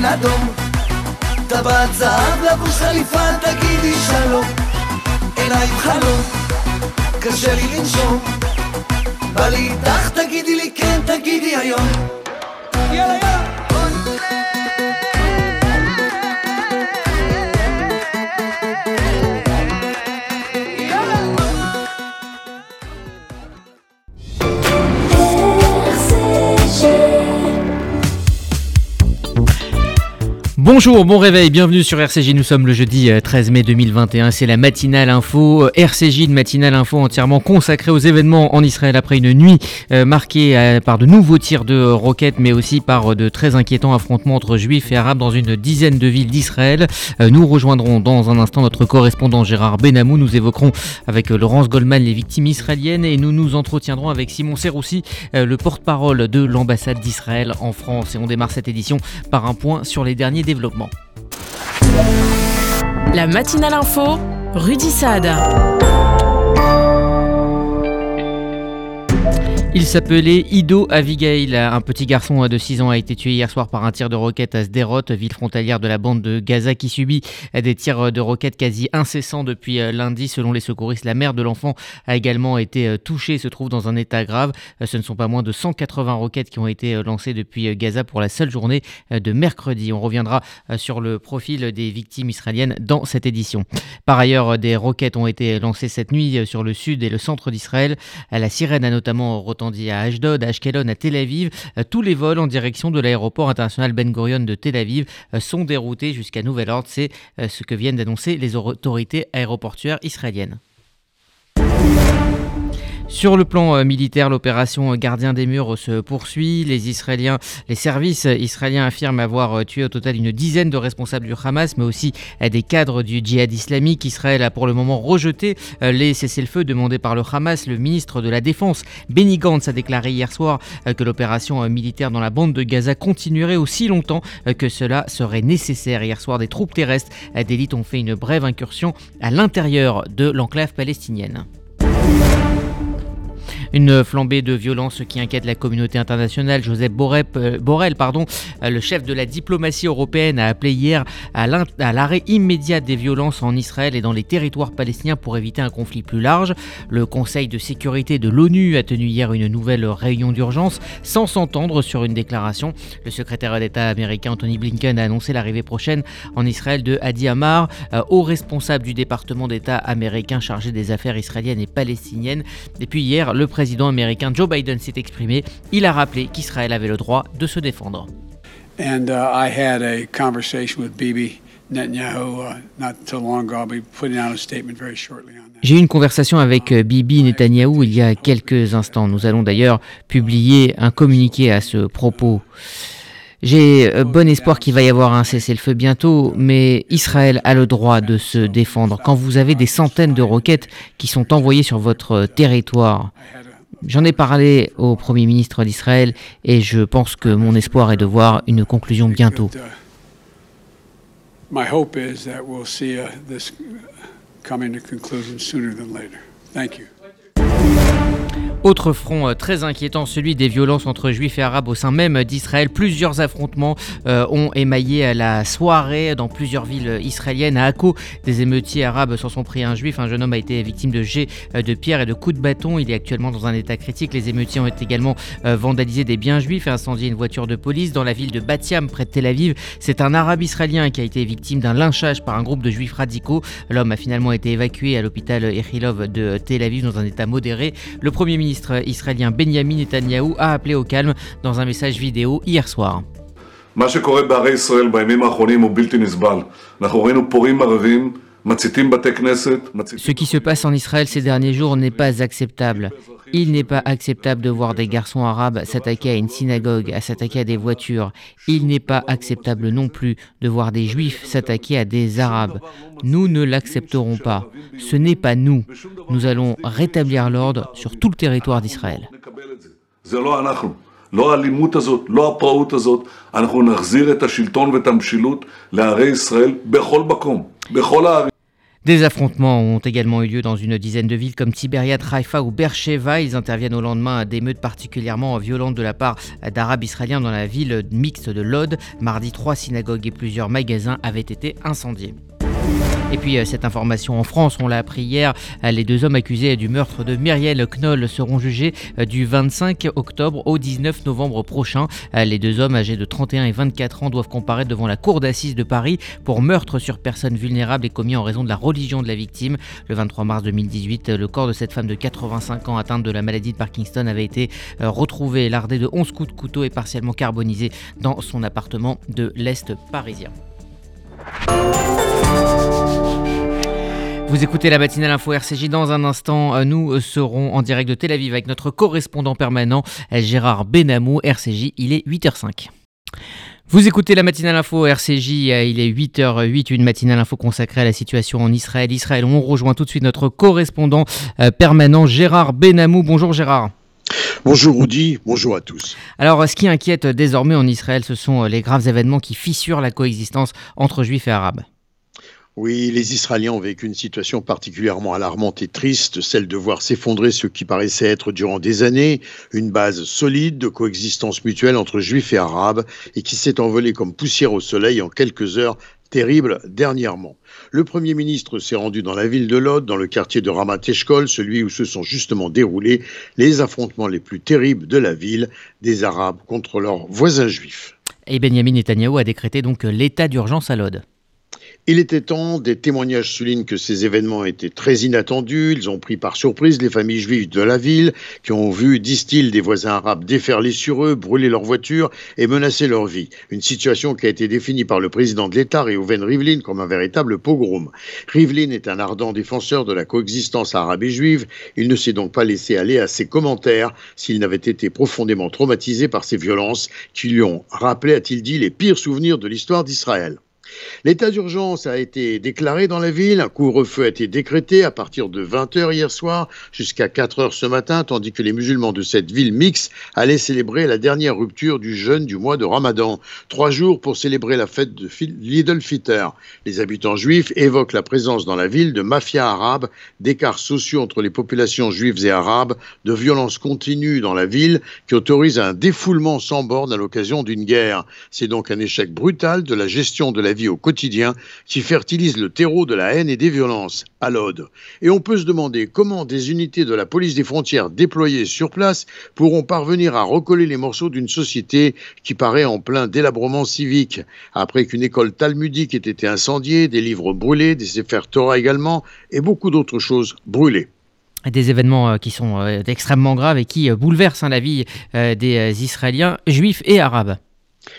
יין אדום. טבעת זהב לבוש חליפה תגידי שלום. עיניים חלום קשה לי לנשום. בא לי איתך תגידי לי כן תגידי היום. יאללה יאללה Bonjour, bon réveil, bienvenue sur RCJ. Nous sommes le jeudi 13 euh, mai 2021. C'est la matinale info. Euh, RCJ, une matinale info entièrement consacrée aux événements en Israël après une nuit euh, marquée par de nouveaux tirs de roquettes, mais aussi par de très inquiétants affrontements entre juifs et arabes dans une dizaine de villes d'Israël. Nous rejoindrons dans un instant notre correspondant Gérard Benamou. Nous évoquerons avec Laurence Goldman les victimes israéliennes et nous nous entretiendrons avec Simon Serroussi, le porte-parole de l'ambassade d'Israël en France. Et on démarre cette édition par un point sur les derniers développements la matinale info, Rudy Saad. Il s'appelait Ido Avigail. Un petit garçon de 6 ans a été tué hier soir par un tir de roquette à Sderot, ville frontalière de la bande de Gaza qui subit des tirs de roquettes quasi incessants depuis lundi. Selon les secouristes, la mère de l'enfant a également été touchée et se trouve dans un état grave. Ce ne sont pas moins de 180 roquettes qui ont été lancées depuis Gaza pour la seule journée de mercredi. On reviendra sur le profil des victimes israéliennes dans cette édition. Par ailleurs, des roquettes ont été lancées cette nuit sur le sud et le centre d'Israël. La sirène a notamment dit à Ashdod, à Ashkelon, à Tel Aviv. Euh, tous les vols en direction de l'aéroport international Ben Gurion de Tel Aviv euh, sont déroutés jusqu'à nouvel ordre. C'est euh, ce que viennent d'annoncer les autorités aéroportuaires israéliennes. Sur le plan euh, militaire, l'opération Gardien des murs se poursuit. Les Israéliens, les services israéliens affirment avoir euh, tué au total une dizaine de responsables du Hamas, mais aussi euh, des cadres du djihad islamique. Israël a pour le moment rejeté les cessez-le-feu demandés par le Hamas. Le ministre de la Défense, Benny Gantz, a déclaré hier soir que l'opération militaire dans la bande de Gaza continuerait aussi longtemps que cela serait nécessaire. Hier soir, des troupes terrestres d'élite ont fait une brève incursion à l'intérieur de l'enclave palestinienne. Une flambée de violence qui inquiète la communauté internationale. Joseph euh, Borrell, pardon, euh, le chef de la diplomatie européenne, a appelé hier à l'arrêt immédiat des violences en Israël et dans les territoires palestiniens pour éviter un conflit plus large. Le Conseil de sécurité de l'ONU a tenu hier une nouvelle réunion d'urgence sans s'entendre sur une déclaration. Le secrétaire d'État américain Anthony Blinken a annoncé l'arrivée prochaine en Israël de Hadi Amar, euh, haut responsable du département d'État américain chargé des affaires israéliennes et palestiniennes. Hier, le président américain Joe Biden s'est exprimé. Il a rappelé qu'Israël avait le droit de se défendre. J'ai eu une conversation avec uh, Bibi Netanyahu il y a quelques instants. Nous allons d'ailleurs publier un communiqué à ce propos. J'ai euh, bon espoir qu'il va y avoir un cessez-le-feu bientôt, mais Israël a le droit de se défendre. Quand vous avez des centaines de roquettes qui sont envoyées sur votre territoire, J'en ai parlé au Premier ministre d'Israël et je pense que mon espoir est de voir une conclusion bientôt. Uh, later. Thank you. Autre front euh, très inquiétant, celui des violences entre juifs et arabes au sein même d'Israël. Plusieurs affrontements euh, ont émaillé la soirée dans plusieurs villes israéliennes. À Akko, des émeutiers arabes s'en sont pris un juif. Un jeune homme a été victime de jets euh, de pierre et de coups de bâton. Il est actuellement dans un état critique. Les émeutiers ont également vandalisé des biens juifs et incendié une voiture de police dans la ville de Batiam, près de Tel Aviv. C'est un arabe israélien qui a été victime d'un lynchage par un groupe de juifs radicaux. L'homme a finalement été évacué à l'hôpital Echilov de Tel Aviv dans un état modéré. Le premier ministre ministre israélien Benjamin Netanyahou a appelé au calme dans un message vidéo hier soir. Ce qui se passe en Israël ces derniers jours n'est pas acceptable. Il n'est pas acceptable de voir des garçons arabes s'attaquer à une synagogue, à s'attaquer à des voitures. Il n'est pas acceptable non plus de voir des juifs s'attaquer à des arabes. Nous ne l'accepterons pas. Ce n'est pas nous. Nous allons rétablir l'ordre sur tout le territoire d'Israël. Des affrontements ont également eu lieu dans une dizaine de villes comme Tibériade, Haïfa ou Beersheba. Ils interviennent au lendemain d'émeutes particulièrement violentes de la part d'Arabes israéliens dans la ville mixte de Lod. Mardi, trois synagogues et plusieurs magasins avaient été incendiés. Et puis euh, cette information en France, on l'a appris hier, euh, les deux hommes accusés du meurtre de Myriel Knoll seront jugés euh, du 25 octobre au 19 novembre prochain. Les deux hommes âgés de 31 et 24 ans doivent comparaître devant la cour d'assises de Paris pour meurtre sur personne vulnérable et commis en raison de la religion de la victime. Le 23 mars 2018, le corps de cette femme de 85 ans atteinte de la maladie de Parkinson avait été retrouvé lardé de 11 coups de couteau et partiellement carbonisé dans son appartement de l'Est parisien. Vous écoutez la matinale info RCJ. Dans un instant, euh, nous serons en direct de Tel Aviv avec notre correspondant permanent Gérard Benamou. RCJ, il est 8h05. Vous écoutez la matinale info RCJ, euh, il est 8h08, une matinale info consacrée à la situation en Israël. Israël, on rejoint tout de suite notre correspondant euh, permanent Gérard Benamou. Bonjour Gérard. Bonjour Rudy, bonjour à tous. Alors ce qui inquiète désormais en Israël, ce sont les graves événements qui fissurent la coexistence entre juifs et arabes. Oui, les Israéliens ont vécu une situation particulièrement alarmante et triste, celle de voir s'effondrer ce qui paraissait être durant des années une base solide de coexistence mutuelle entre juifs et arabes et qui s'est envolée comme poussière au soleil en quelques heures terribles dernièrement. Le Premier ministre s'est rendu dans la ville de Lod, dans le quartier de Ramat Eshkol, celui où se sont justement déroulés les affrontements les plus terribles de la ville, des Arabes contre leurs voisins juifs. Et Benjamin Netanyahu a décrété donc l'état d'urgence à Lod. Il était temps, des témoignages soulignent que ces événements étaient très inattendus, ils ont pris par surprise les familles juives de la ville, qui ont vu, disent-ils, des voisins arabes déferler sur eux, brûler leurs voitures et menacer leur vie. Une situation qui a été définie par le président de l'État, Reuven Rivlin, comme un véritable pogrom. Rivlin est un ardent défenseur de la coexistence arabe et juive, il ne s'est donc pas laissé aller à ses commentaires s'il n'avait été profondément traumatisé par ces violences qui lui ont rappelé, a-t-il dit, les pires souvenirs de l'histoire d'Israël. L'état d'urgence a été déclaré dans la ville, un couvre-feu a été décrété à partir de 20h hier soir jusqu'à 4h ce matin, tandis que les musulmans de cette ville mixte allaient célébrer la dernière rupture du jeûne du mois de Ramadan. Trois jours pour célébrer la fête de l'Idul Fitr. Les habitants juifs évoquent la présence dans la ville de mafias arabes, d'écarts sociaux entre les populations juives et arabes, de violences continues dans la ville qui autorisent un défoulement sans borne à l'occasion d'une guerre. C'est donc un échec brutal de la gestion de la au quotidien qui fertilise le terreau de la haine et des violences à l'Aude. Et on peut se demander comment des unités de la police des frontières déployées sur place pourront parvenir à recoller les morceaux d'une société qui paraît en plein délabrement civique. Après qu'une école talmudique ait été incendiée, des livres brûlés, des Sefer Torah également, et beaucoup d'autres choses brûlées des événements euh, qui sont euh, extrêmement graves et qui euh, bouleversent hein, la vie des Israéliens, juifs et arabes.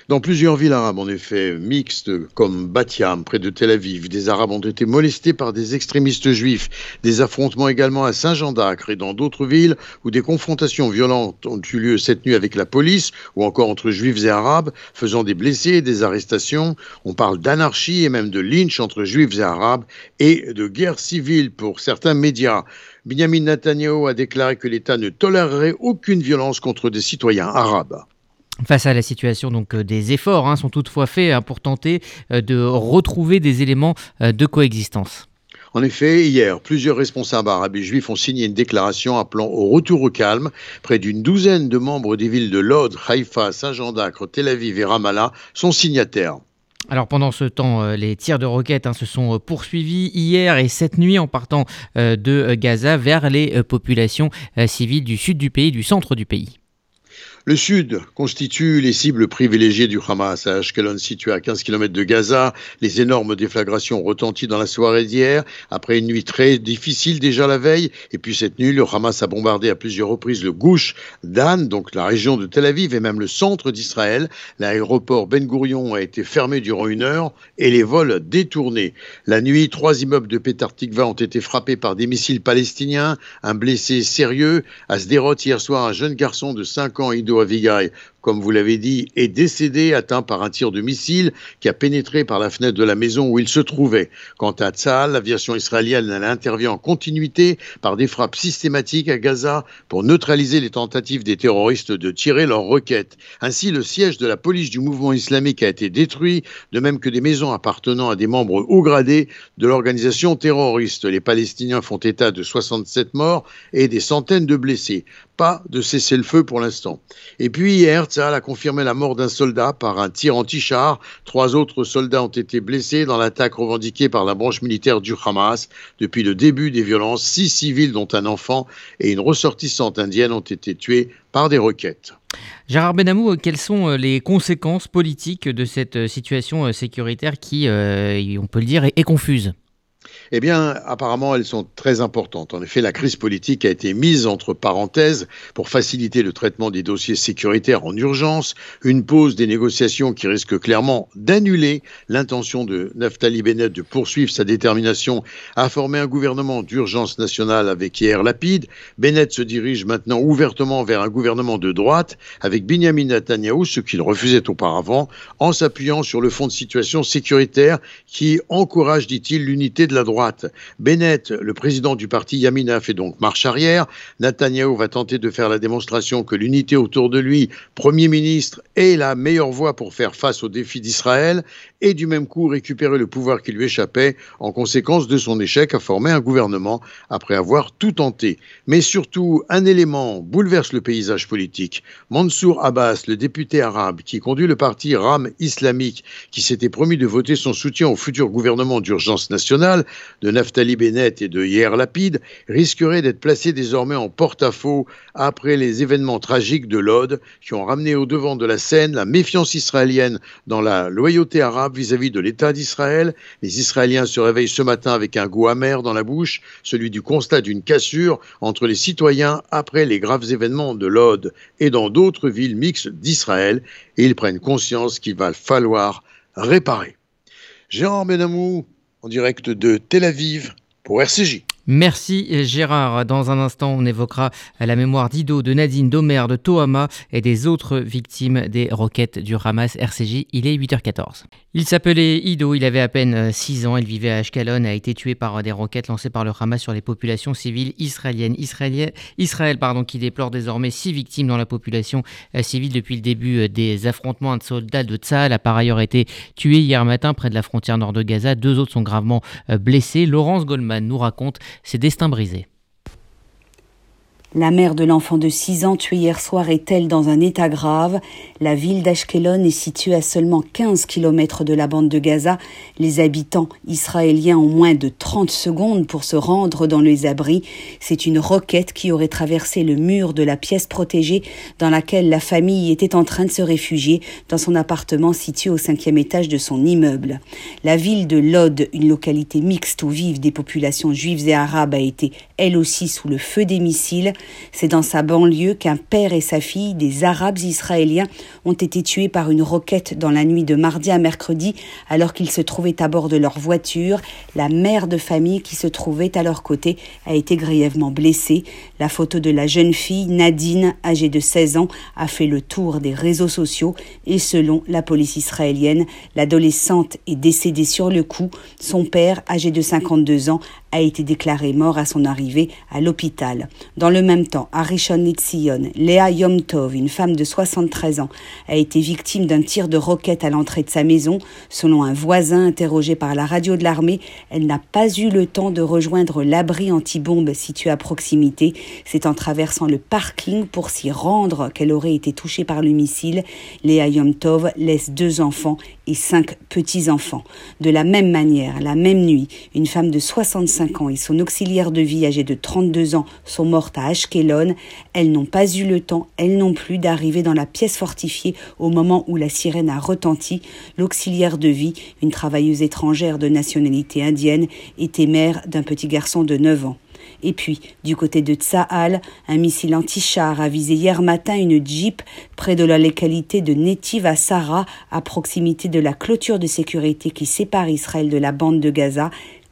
Dans plusieurs villes arabes, en effet, mixtes comme Batiam, près de Tel Aviv, des Arabes ont été molestés par des extrémistes juifs. Des affrontements également à Saint-Jean d'Acre et dans d'autres villes où des confrontations violentes ont eu lieu cette nuit avec la police ou encore entre juifs et arabes, faisant des blessés et des arrestations. On parle d'anarchie et même de lynch entre juifs et arabes et de guerre civile pour certains médias. Benjamin Netanyahu a déclaré que l'État ne tolérerait aucune violence contre des citoyens arabes. Face à la situation, donc euh, des efforts hein, sont toutefois faits hein, pour tenter euh, de retrouver des éléments euh, de coexistence. En effet, hier, plusieurs responsables arabes et juifs ont signé une déclaration appelant au retour au calme. Près d'une douzaine de membres des villes de Lod, Haïfa, Saint-Jean d'Acre, Tel Aviv et Ramallah sont signataires. Alors pendant ce temps, les tirs de roquettes hein, se sont poursuivis hier et cette nuit en partant de Gaza vers les populations civiles du sud du pays, du centre du pays. Le Sud constitue les cibles privilégiées du Hamas. À Ashkelon, situé à 15 km de Gaza, les énormes déflagrations retenties dans la soirée d'hier, après une nuit très difficile déjà la veille. Et puis cette nuit, le Hamas a bombardé à plusieurs reprises le Gouche Dan, donc la région de Tel Aviv et même le centre d'Israël. L'aéroport Ben Gurion a été fermé durant une heure et les vols détournés. La nuit, trois immeubles de Petar Tikva ont été frappés par des missiles palestiniens. Un blessé sérieux. À Sderot, hier soir, un jeune garçon de 5 ans, comme vous l'avez dit, est décédé atteint par un tir de missile qui a pénétré par la fenêtre de la maison où il se trouvait. Quant à Tzal, l'aviation israélienne elle intervient en continuité par des frappes systématiques à Gaza pour neutraliser les tentatives des terroristes de tirer leurs roquettes. Ainsi, le siège de la police du mouvement islamique a été détruit, de même que des maisons appartenant à des membres haut gradés de l'organisation terroriste. Les Palestiniens font état de 67 morts et des centaines de blessés pas de cessez-le-feu pour l'instant. Et puis hier, Tzahal a confirmé la mort d'un soldat par un tir anti-char. Trois autres soldats ont été blessés dans l'attaque revendiquée par la branche militaire du Hamas. Depuis le début des violences, six civils, dont un enfant et une ressortissante indienne, ont été tués par des roquettes. Gérard Benamou, quelles sont euh, les conséquences politiques de cette euh, situation euh, sécuritaire qui, on peut le dire, est confuse? Eh bien, apparemment, elles sont très importantes. En effet, la crise politique a été mise entre parenthèses pour faciliter le traitement des dossiers sécuritaires en urgence, une pause des négociations qui risque clairement d'annuler l'intention de Naftali Bennett de poursuivre sa détermination à former un gouvernement d'urgence nationale avec Yair Lapide. Bennett se dirige maintenant ouvertement vers un gouvernement de droite avec Benjamin Netanyahu, ce qu'il refusait auparavant, en s'appuyant sur le fond de situation sécuritaire qui encourage, dit-il, l'unité de la droite Bennett, le président du parti Yamina, fait donc marche arrière. Netanyahu va tenter de faire la démonstration que l'unité autour de lui, Premier ministre, est la meilleure voie pour faire face aux défis d'Israël et du même coup récupérer le pouvoir qui lui échappait en conséquence de son échec à former un gouvernement après avoir tout tenté. Mais surtout, un élément bouleverse le paysage politique. Mansour Abbas, le député arabe qui conduit le parti Ram islamique, qui s'était promis de voter son soutien au futur gouvernement d'urgence nationale, de Naftali Bennett et de Yair Lapide risquerait d'être placé désormais en porte-à-faux après les événements tragiques de Lod qui ont ramené au devant de la scène la méfiance israélienne dans la loyauté arabe vis-à-vis de l'État d'Israël. Les Israéliens se réveillent ce matin avec un goût amer dans la bouche, celui du constat d'une cassure entre les citoyens après les graves événements de Lod et dans d'autres villes mixtes d'Israël et ils prennent conscience qu'il va falloir réparer. Jean Benamou, en direct de Tel Aviv pour RCJ. Merci Gérard. Dans un instant, on évoquera la mémoire d'Ido, de Nadine, d'Omer, de Tohama et des autres victimes des roquettes du Hamas RCJ. Il est 8h14. Il s'appelait Ido, il avait à peine 6 ans, il vivait à Ashkelon, a été tué par des roquettes lancées par le Hamas sur les populations civiles israéliennes. Israël, pardon, qui déplore désormais 6 victimes dans la population euh, civile depuis le début euh, des affrontements. Un soldat de Tzahal a par ailleurs été tué hier matin près de la frontière nord de Gaza. Deux autres sont gravement euh, blessés. Laurence Goldman nous raconte ses destins brisés. La mère de l'enfant de 6 ans tué hier soir est-elle dans un état grave? La ville d'Ashkelon est située à seulement 15 km de la bande de Gaza. Les habitants israéliens ont moins de 30 secondes pour se rendre dans les abris. C'est une roquette qui aurait traversé le mur de la pièce protégée dans laquelle la famille était en train de se réfugier dans son appartement situé au cinquième étage de son immeuble. La ville de Lod, une localité mixte où vivent des populations juives et arabes, a été elle aussi sous le feu des missiles. C'est dans sa banlieue qu'un père et sa fille, des Arabes israéliens, ont été tués par une roquette dans la nuit de mardi à mercredi alors qu'ils se trouvaient à bord de leur voiture. La mère de famille qui se trouvait à leur côté a été grièvement blessée. La photo de la jeune fille, Nadine, âgée de 16 ans, a fait le tour des réseaux sociaux et selon la police israélienne, l'adolescente est décédée sur le coup. Son père, âgé de 52 ans, a été déclaré mort à son arrivée à l'hôpital. Dans le même temps, à Rishon LeA Léa Yomtov, une femme de 73 ans, a été victime d'un tir de roquette à l'entrée de sa maison. Selon un voisin interrogé par la radio de l'armée, elle n'a pas eu le temps de rejoindre l'abri anti-bombe situé à proximité. C'est en traversant le parking pour s'y rendre qu'elle aurait été touchée par le missile. Léa Yomtov laisse deux enfants et cinq petits-enfants. De la même manière, la même nuit, une femme de 65 ans et son auxiliaire de vie âgé de 32 ans sont mortes à Elles n'ont pas eu le temps, elles non plus, d'arriver dans la pièce fortifiée au moment où la sirène a retenti. L'auxiliaire de vie, une travailleuse étrangère de nationalité indienne, était mère d'un petit garçon de 9 ans. Et puis, du côté de Tsahal, un missile anti-char a visé hier matin une Jeep près de la localité de Netiv à à proximité de la clôture de sécurité qui sépare Israël de la bande de Gaza.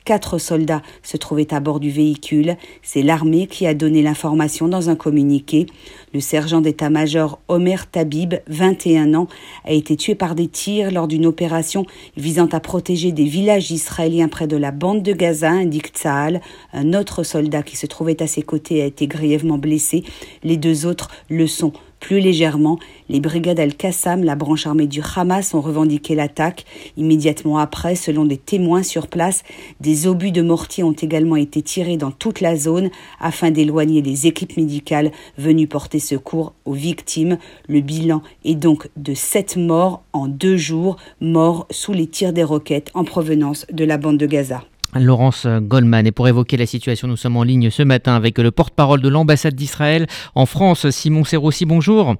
Quatre soldats se trouvaient à bord du véhicule. C'est l'armée qui a donné l'information dans un communiqué. Le sergent d'état-major Omer Tabib, 21 ans, a été tué par des tirs lors d'une opération visant à protéger des villages israéliens près de la bande de Gaza, indique Tsahal. Un autre soldat qui se trouvait à ses côtés a été grièvement blessé. Les deux autres le sont plus légèrement, les brigades Al-Qassam, la branche armée du Hamas, ont revendiqué l'attaque. Immédiatement après, selon des témoins sur place, des obus de mortier ont également été tirés dans toute la zone afin d'éloigner les équipes médicales venues porter secours aux victimes. Le bilan est donc de sept morts en deux jours, morts sous les tirs des roquettes en provenance de la bande de Gaza. Laurence Goldman. Et pour évoquer la situation, nous sommes en ligne ce matin avec le porte-parole de l'ambassade d'Israël en France, Simon Serrossi. Bonjour.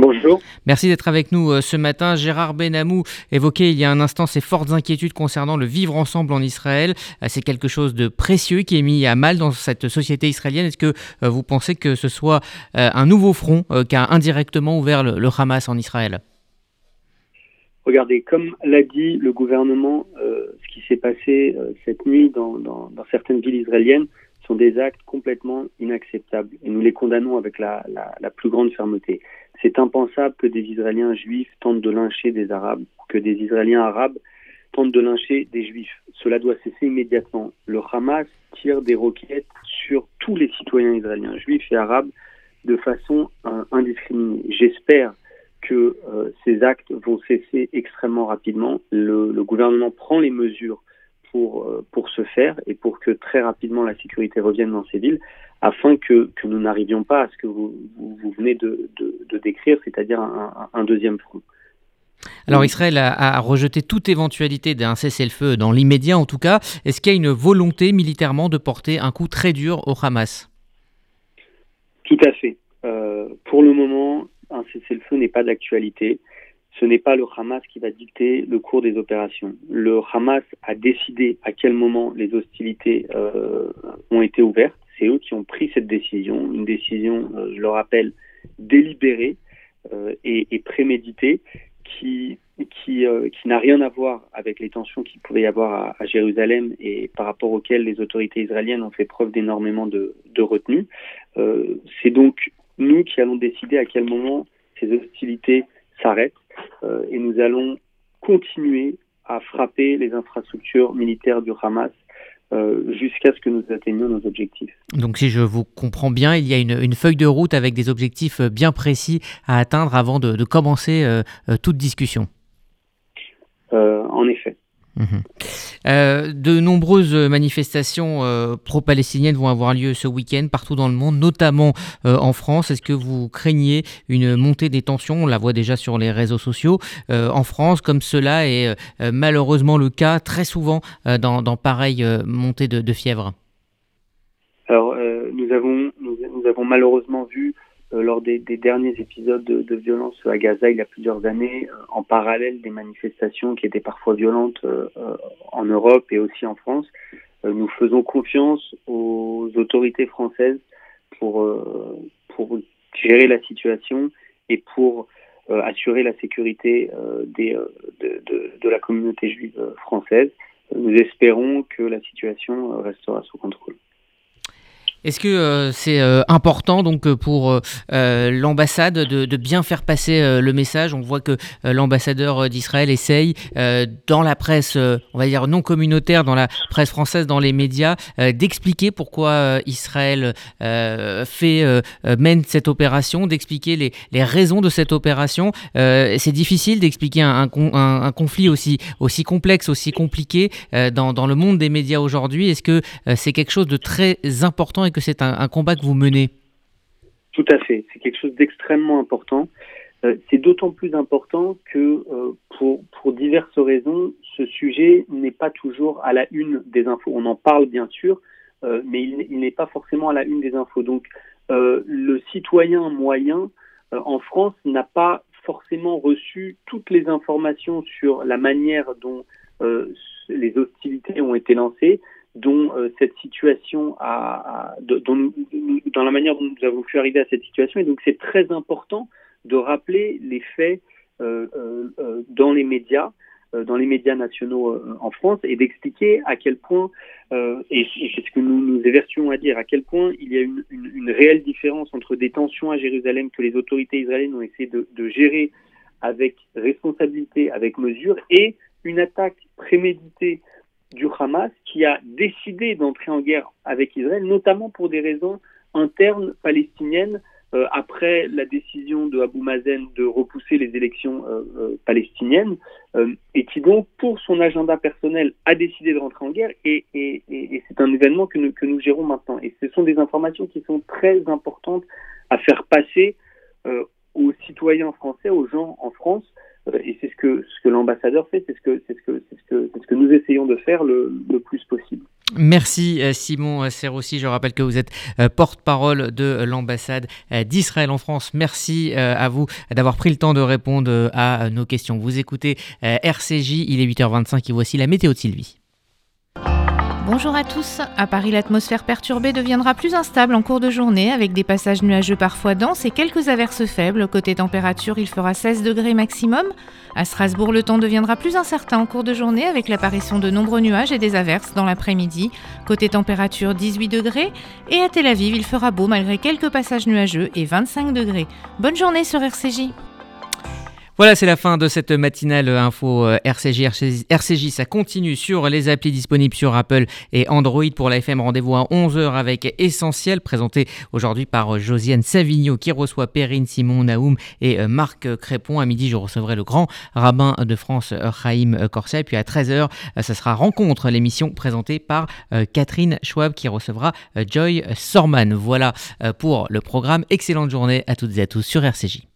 Bonjour. Merci d'être avec nous euh, ce matin. Gérard Benamou évoquait il y a un instant ses fortes inquiétudes concernant le vivre ensemble en Israël. Euh, c'est quelque chose de précieux qui est mis à mal dans cette société israélienne. Est-ce que euh, vous pensez que ce soit un nouveau front qu'a indirectement ouvert le Hamas en Israël? Regardez, comme l'a dit le gouvernement, euh, ce qui s'est passé euh, cette nuit dans, certaines villes israéliennes sont des actes complètement inacceptables et nous les condamnons avec la, la, la plus grande fermeté. C'est impensable que des Israéliens juifs tentent de lyncher des Arabes, que des Israéliens arabes tentent de lyncher des Juifs. Cela doit cesser immédiatement. Le Hamas tire des roquettes sur tous les citoyens israéliens, juifs et arabes, de façon euh, indiscriminée. J'espère que euh, ces actes vont cesser extrêmement rapidement. Le, le gouvernement prend les mesures pour, euh, pour ce faire et pour que très rapidement la sécurité revienne dans ces villes afin que, que nous n'arrivions pas à ce que vous, vous, vous venez de, de, de décrire, c'est-à-dire un, un, deuxième front. Alors Israël a, a, rejeté toute éventualité d'un cessez-le-feu dans l'immédiat en tout cas. Est-ce qu'il y a une volonté militairement de porter un coup très dur au Hamas? Tout à fait. Euh, pour le moment, un cessez-le-feu n'est pas d'actualité. Ce n'est pas le Hamas qui va dicter le cours des opérations. Le Hamas a décidé à quel moment les hostilités euh, ont été ouvertes. C'est eux qui ont pris cette décision, une décision, euh, je le rappelle, délibérée euh, et, préméditée, qui, n'a rien à voir avec les tensions qu'il pouvait y avoir à, Jérusalem et par rapport auxquelles les autorités israéliennes ont fait preuve d'énormément de, de retenue. C'est donc nous qui allons décider à quel moment ces hostilités s'arrêtent euh, et nous allons continuer à frapper les infrastructures militaires du Hamas euh, jusqu'à ce que nous atteignions nos objectifs. Donc si je vous comprends bien, il y a une, une, feuille de route avec des objectifs bien précis à atteindre avant de, de commencer euh, toute discussion. Euh, en effet. Mmh. Euh, de nombreuses manifestations euh, pro-palestiniennes vont avoir lieu ce week-end partout dans le monde, notamment euh, en France. Est-ce que vous craignez une montée des tensions? On la voit déjà sur les réseaux sociaux en France, comme cela est malheureusement le cas très souvent dans, dans pareille montée de, de, fièvre? Alors, nous avons, nous, avons malheureusement vu lors des, derniers épisodes de, violence à Gaza il y a plusieurs années, euh, en parallèle des manifestations qui étaient parfois violentes euh, en Europe et aussi en France. nous faisons confiance aux autorités françaises pour, gérer la situation et pour assurer la sécurité des, de, de, de, la communauté juive française. Nous espérons que la situation restera sous contrôle. Est-ce que euh, c'est euh, important donc euh, pour l'ambassade de, bien faire passer le message? On voit que l'ambassadeur d'Israël essaye dans la presse, on va dire non communautaire, dans la presse française, dans les médias, d'expliquer pourquoi Israël fait mène cette opération, d'expliquer les, les, raisons de cette opération. c'est difficile d'expliquer un, conflit aussi aussi complexe, aussi compliqué dans le monde des médias aujourd'hui. Est-ce que c'est quelque chose de très important? Que c'est un, combat que vous menez Tout à fait, c'est quelque chose d'extrêmement important. Euh, c'est d'autant plus important que euh, pour, diverses raisons, ce sujet n'est pas toujours à la une des infos. On en parle bien sûr, euh, mais il, n'est pas forcément à la une des infos. Donc le citoyen moyen en France n'a pas forcément reçu toutes les informations sur la manière dont les hostilités ont été lancées, dont euh, cette situation a, dans la manière dont nous avons pu arriver à cette situation. Et donc c'est très important de rappeler les faits euh, euh, dans les médias dans les médias nationaux en France et d'expliquer à quel point, et, c'est ce que nous nous à dire, à quel point il y a une, réelle différence entre des tensions à Jérusalem que les autorités israéliennes ont essayé de gérer avec responsabilité, avec mesure, et une attaque préméditée du Hamas qui a décidé d'entrer en guerre avec Israël, notamment pour des raisons internes palestiniennes, euh, après la décision de Abu Mazen de repousser les élections euh, euh, palestiniennes, et qui donc, pour son agenda personnel, a décidé de rentrer en guerre, et, et, c'est un événement que nous, que nous gérons maintenant. Et ce sont des informations qui sont très importantes à faire passer aux citoyens français, aux gens en France, et c'est ce que, l'ambassadeur fait, c'est ce que, c'est ce que, c'est ce que, nous essayons de faire le, le plus possible. Merci euh, Simon Serroussi. Je rappelle que vous êtes euh, porte-parole de l'ambassade d'Israël en France. Merci à vous d'avoir pris le temps de répondre à nos questions. Vous écoutez RCJ, il est 8h25 et voici la météo de Sylvie. Bonjour à tous. À Paris, l'atmosphère perturbée deviendra plus instable en cours de journée avec des passages nuageux parfois denses et quelques averses faibles. Côté température, il fera 16 degrés maximum. À Strasbourg, le temps deviendra plus incertain en cours de journée avec l'apparition de nombreux nuages et des averses dans l'après-midi. Côté température, 18 degrés. Et à Tel Aviv, il fera beau malgré quelques passages nuageux et 25 degrés. Bonne journée sur RCJ. Voilà, c'est la fin de cette matinale info RCJ. Euh, RCJ, ça continue sur les applis disponibles sur Apple et Android. Pour la FM, rendez-vous à 11h avec Essentiel, présenté aujourd'hui par euh, Josiane Savigno, qui reçoit Perrine Simon Naoum et euh, Marc Crépon. À midi, je recevrai le grand rabbin de France, Chaim Corset. Puis à 13h, ça sera Rencontre, l'émission présentée par Catherine Schwab, qui recevra Joy Sorman. Voilà pour le programme. Excellente journée à toutes et à tous sur RCJ.